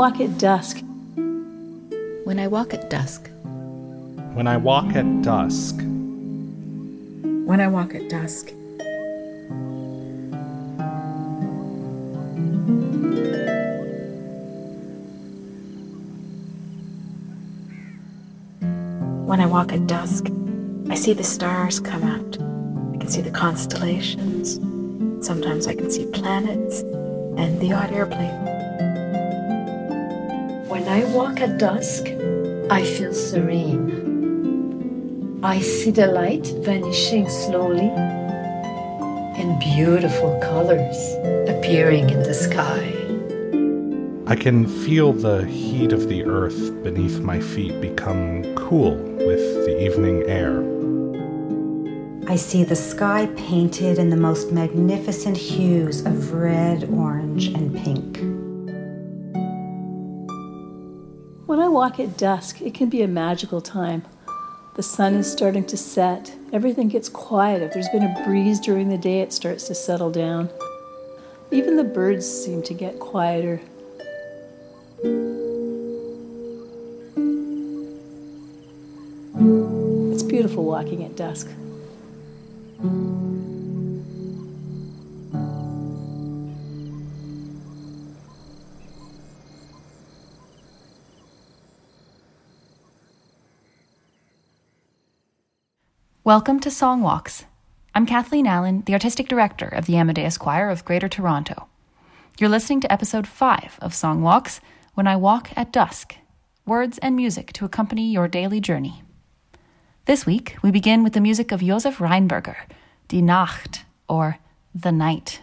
walk at dusk. When I walk at dusk. When I walk at dusk. When I walk at dusk. When I walk at dusk, I see the stars come out. I can see the constellations. Sometimes I can see planets and the odd airplane. When I walk at dusk, I feel serene. I see the light vanishing slowly and beautiful colors appearing in the sky. I can feel the heat of the earth beneath my feet become cool with the evening air. I see the sky painted in the most magnificent hues of red, orange, and pink. When I walk at dusk, it can be a magical time. The sun is starting to set, everything gets quiet. If there's been a breeze during the day, it starts to settle down. Even the birds seem to get quieter. It's beautiful walking at dusk. Welcome to Song Walks. I'm Kathleen Allen, the artistic director of the Amadeus Choir of Greater Toronto. You're listening to episode 5 of Song Walks When I Walk at Dusk Words and Music to Accompany Your Daily Journey. This week, we begin with the music of Josef Rheinberger, Die Nacht, or The Night.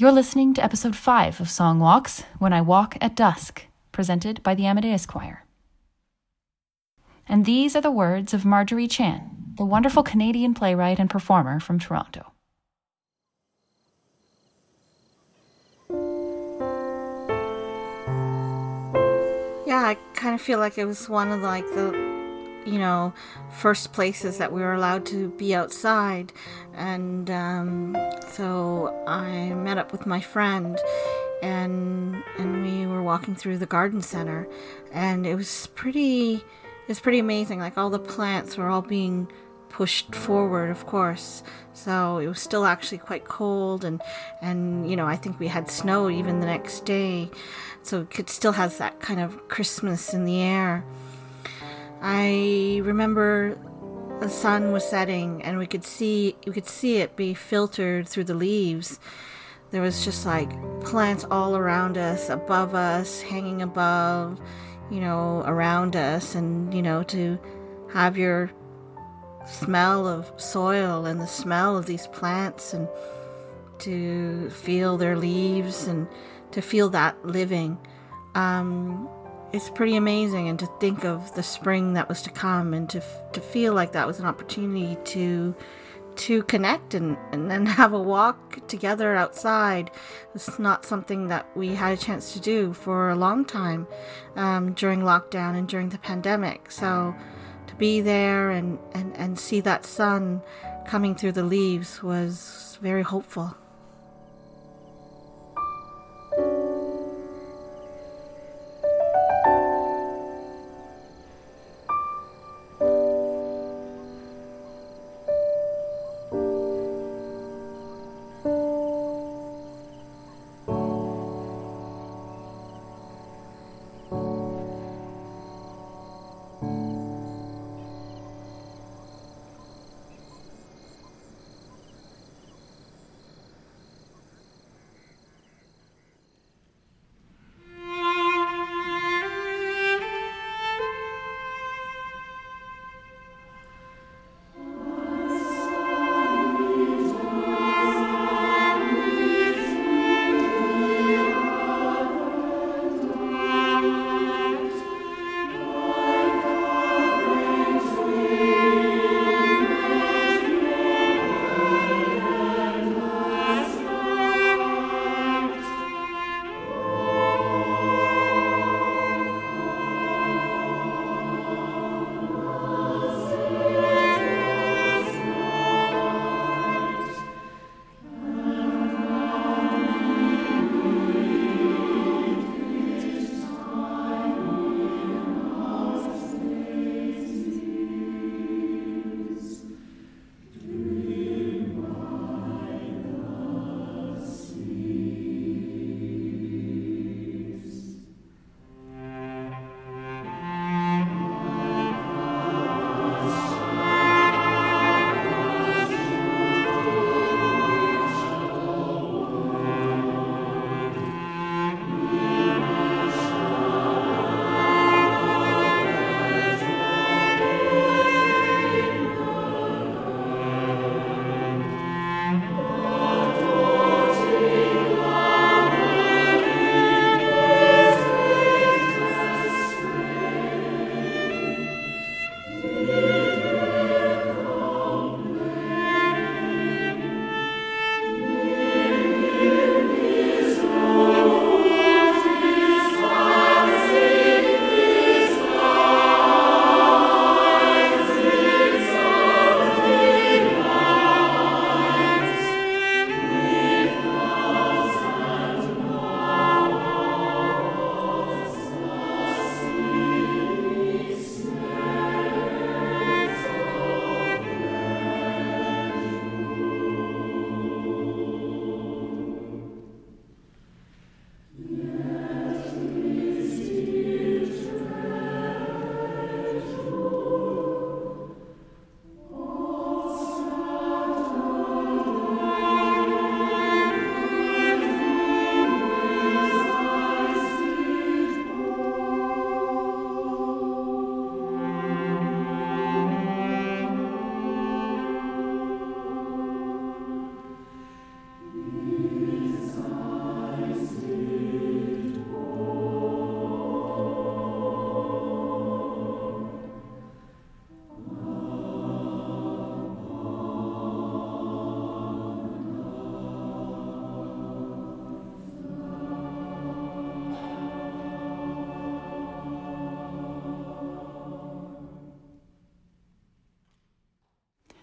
You're listening to episode 5 of Song Walks When I Walk at Dusk, presented by the Amadeus Choir. And these are the words of Marjorie Chan, the wonderful Canadian playwright and performer from Toronto. Yeah, I kind of feel like it was one of like the, you know, first places that we were allowed to be outside, and um, so I met up with my friend, and and we were walking through the garden center, and it was pretty, it was pretty amazing. Like all the plants were all being pushed forward, of course. So it was still actually quite cold, and and you know I think we had snow even the next day, so it still has that kind of Christmas in the air. I remember the sun was setting, and we could see we could see it be filtered through the leaves. There was just like plants all around us, above us, hanging above, you know, around us, and you know to have your smell of soil and the smell of these plants and to feel their leaves and to feel that living. Um, it's pretty amazing and to think of the spring that was to come and to, to feel like that was an opportunity to to connect and, and, and have a walk together outside. It's not something that we had a chance to do for a long time um, during lockdown and during the pandemic. So to be there and, and, and see that sun coming through the leaves was very hopeful.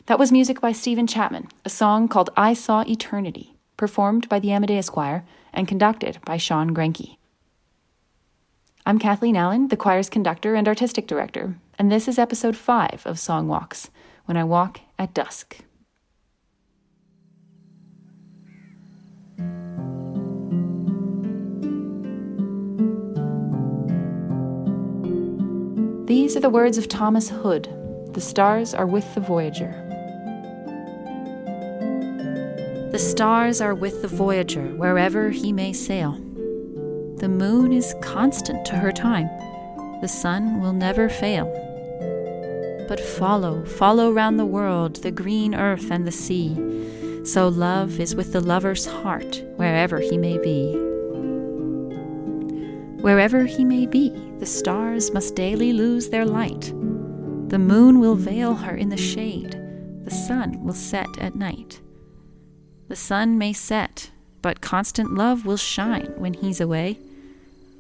That was music by Stephen Chatman, a song called I Saw Eternity, performed by the Amadeus Choir and conducted by Shawn Grenke. I'm Kathleen Allen, the choir's conductor and artistic director, and this is episode 5 of Song Walks When I Walk at Dusk. These are the words of Thomas Hood The stars are with the Voyager. The stars are with the voyager wherever he may sail. The moon is constant to her time, the sun will never fail. But follow, follow round the world the green earth and the sea. So love is with the lover's heart wherever he may be. Wherever he may be, the stars must daily lose their light. The moon will veil her in the shade, the sun will set at night. The sun may set, but constant love will shine when he's away.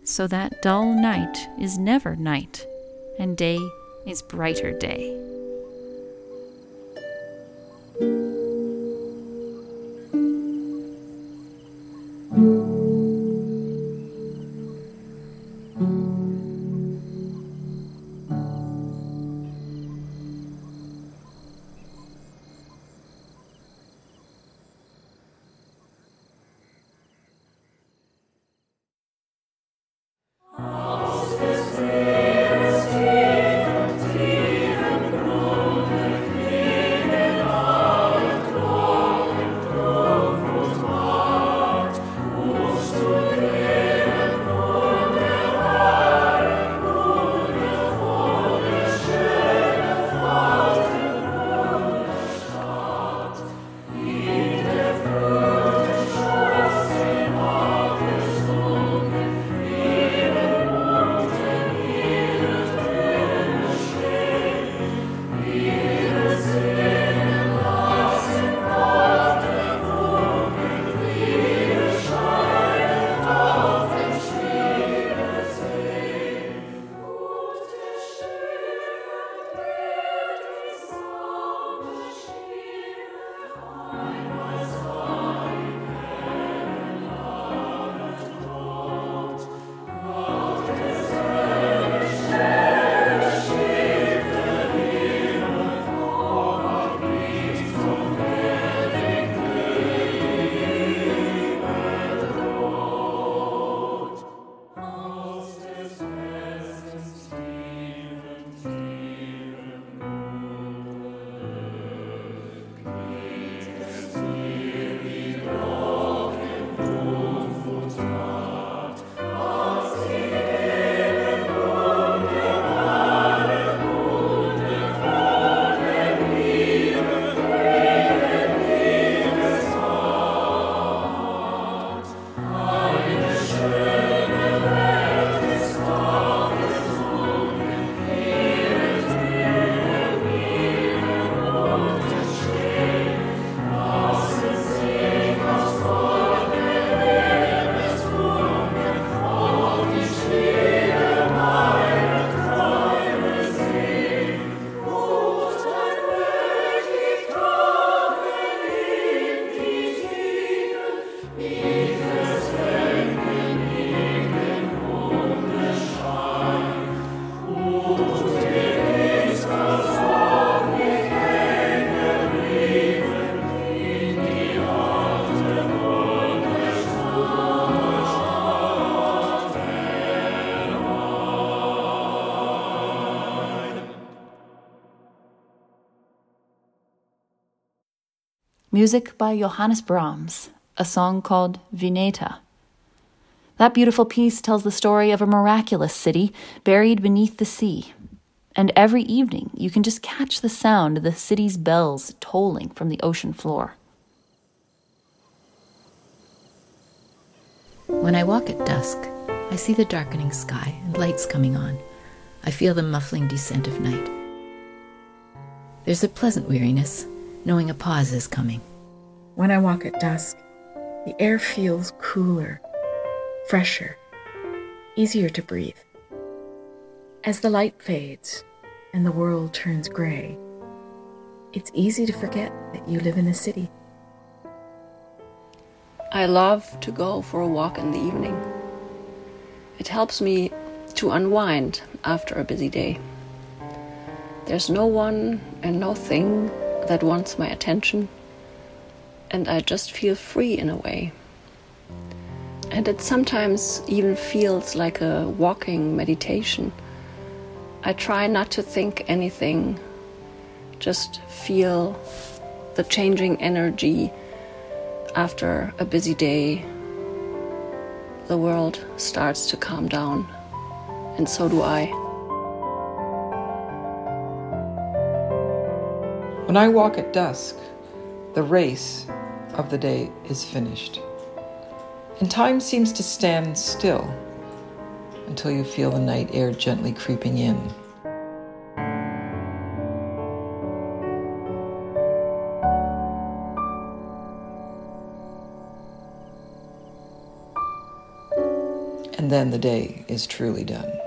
So that dull night is never night, and day is brighter day. Music by Johannes Brahms, a song called Vineta. That beautiful piece tells the story of a miraculous city buried beneath the sea. And every evening, you can just catch the sound of the city's bells tolling from the ocean floor. When I walk at dusk, I see the darkening sky and lights coming on. I feel the muffling descent of night. There's a pleasant weariness, knowing a pause is coming. When I walk at dusk, the air feels cooler, fresher, easier to breathe. As the light fades and the world turns gray, it's easy to forget that you live in a city. I love to go for a walk in the evening. It helps me to unwind after a busy day. There's no one and no thing that wants my attention, and I just feel free in a way. And it sometimes even feels like a walking meditation. I try not to think anything, just feel the changing energy after a busy day. The world starts to calm down, and so do I. When I walk at dusk, the race of the day is finished and time seems to stand still until you feel the night air gently creeping in. And then the day is truly done.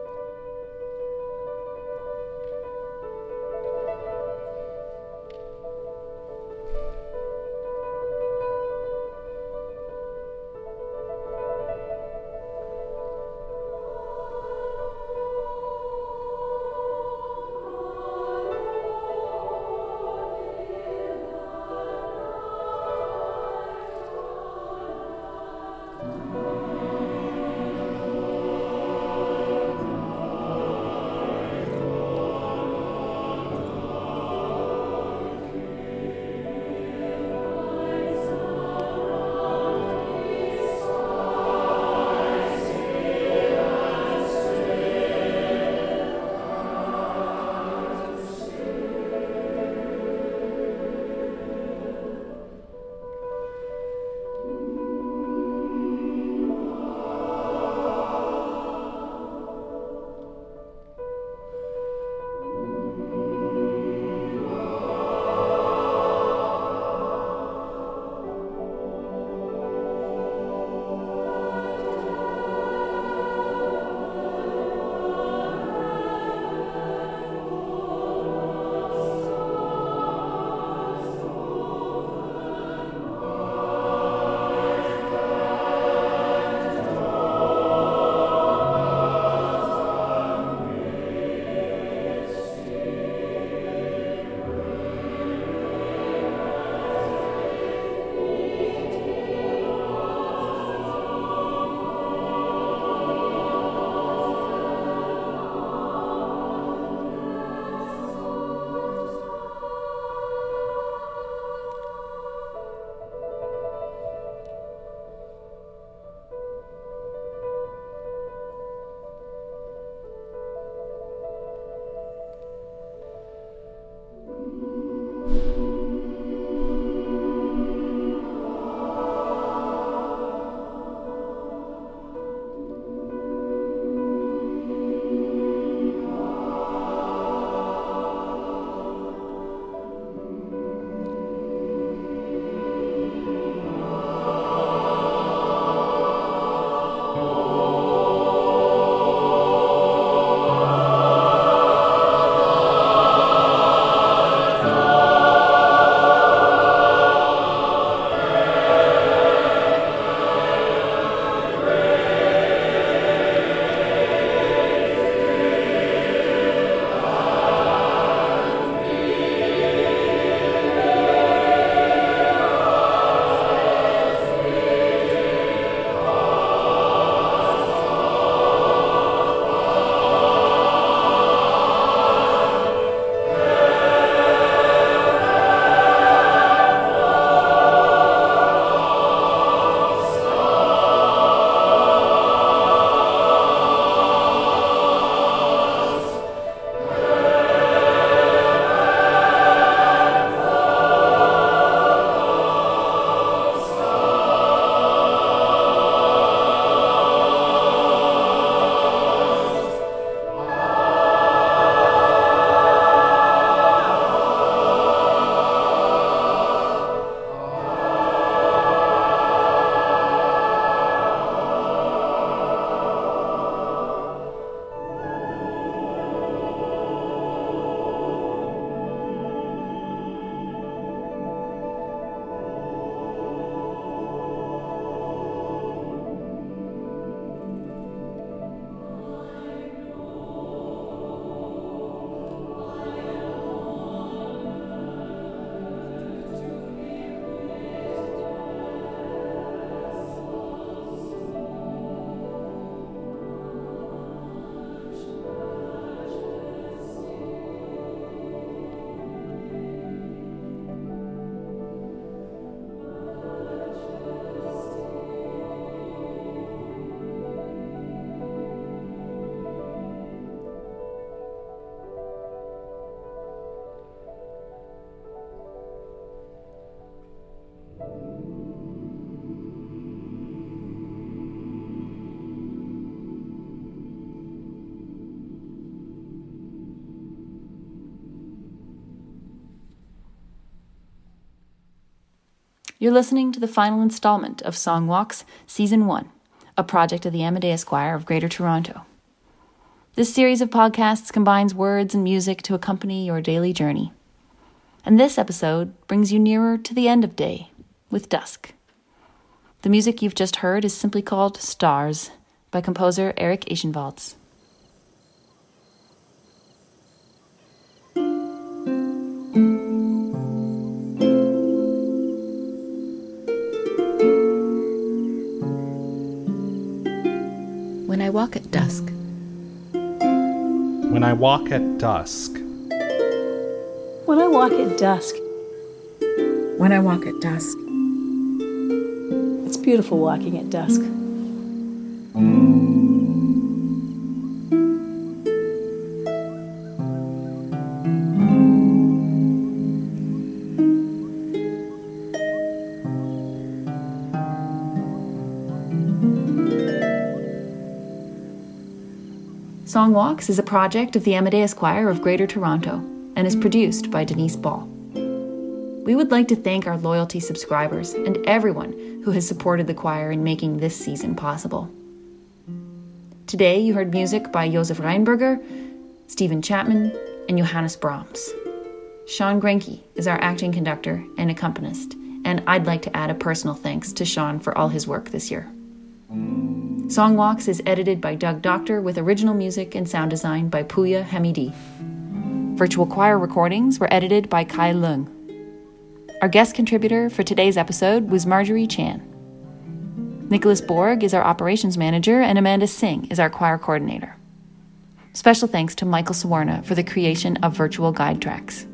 You're listening to the final installment of Song Walks, Season 1, a project of the Amadeus Choir of Greater Toronto. This series of podcasts combines words and music to accompany your daily journey. And this episode brings you nearer to the end of day with dusk. The music you've just heard is simply called Stars by composer Eric Ešenvalds. Walk at dusk, When I walk at dusk, When I walk at dusk, When I walk at dusk, it's beautiful walking at dusk. Song Walks is a project of the Amadeus Choir of Greater Toronto and is produced by Denise Ball. We would like to thank our loyalty subscribers and everyone who has supported the choir in making this season possible. Today, you heard music by Josef Rheinberger, Stephen Chatman, and Johannes Brahms. Shawn Grenke is our acting conductor and accompanist, and I'd like to add a personal thanks to Shawn for all his work this year. Song Walks is edited by Doug Doctor with original music and sound design by Pouya Hamidi. Virtual choir recordings were edited by Kai Lung. Our guest contributor for today's episode was Marjorie Chan. Nicholas Borg is our operations manager, and Amanda Singh is our choir coordinator. Special thanks to Michael Sawarna for the creation of virtual guide tracks.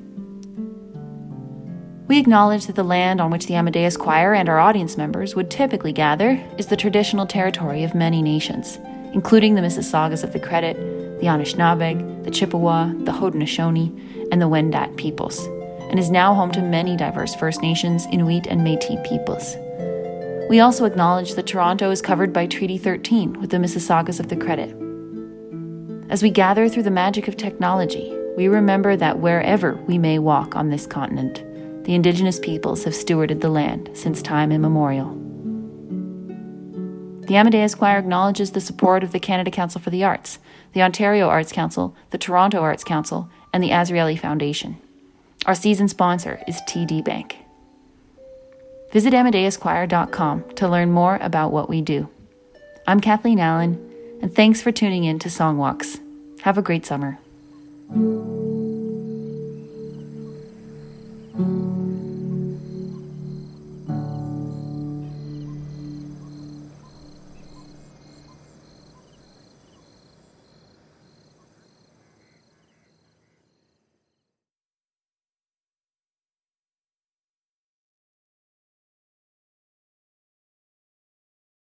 We acknowledge that the land on which the Amadeus Choir and our audience members would typically gather is the traditional territory of many nations, including the Mississaugas of the Credit, the Anishinaabe, the Chippewa, the Haudenosaunee, and the Wendat peoples, and is now home to many diverse First Nations, Inuit, and Metis peoples. We also acknowledge that Toronto is covered by Treaty 13 with the Mississaugas of the Credit. As we gather through the magic of technology, we remember that wherever we may walk on this continent, the indigenous peoples have stewarded the land since time immemorial. The Amadeus Choir acknowledges the support of the Canada Council for the Arts, the Ontario Arts Council, the Toronto Arts Council, and the Azrieli Foundation. Our season sponsor is TD Bank. Visit AmadeusChoir.com to learn more about what we do. I'm Kathleen Allen, and thanks for tuning in to Songwalks. Have a great summer.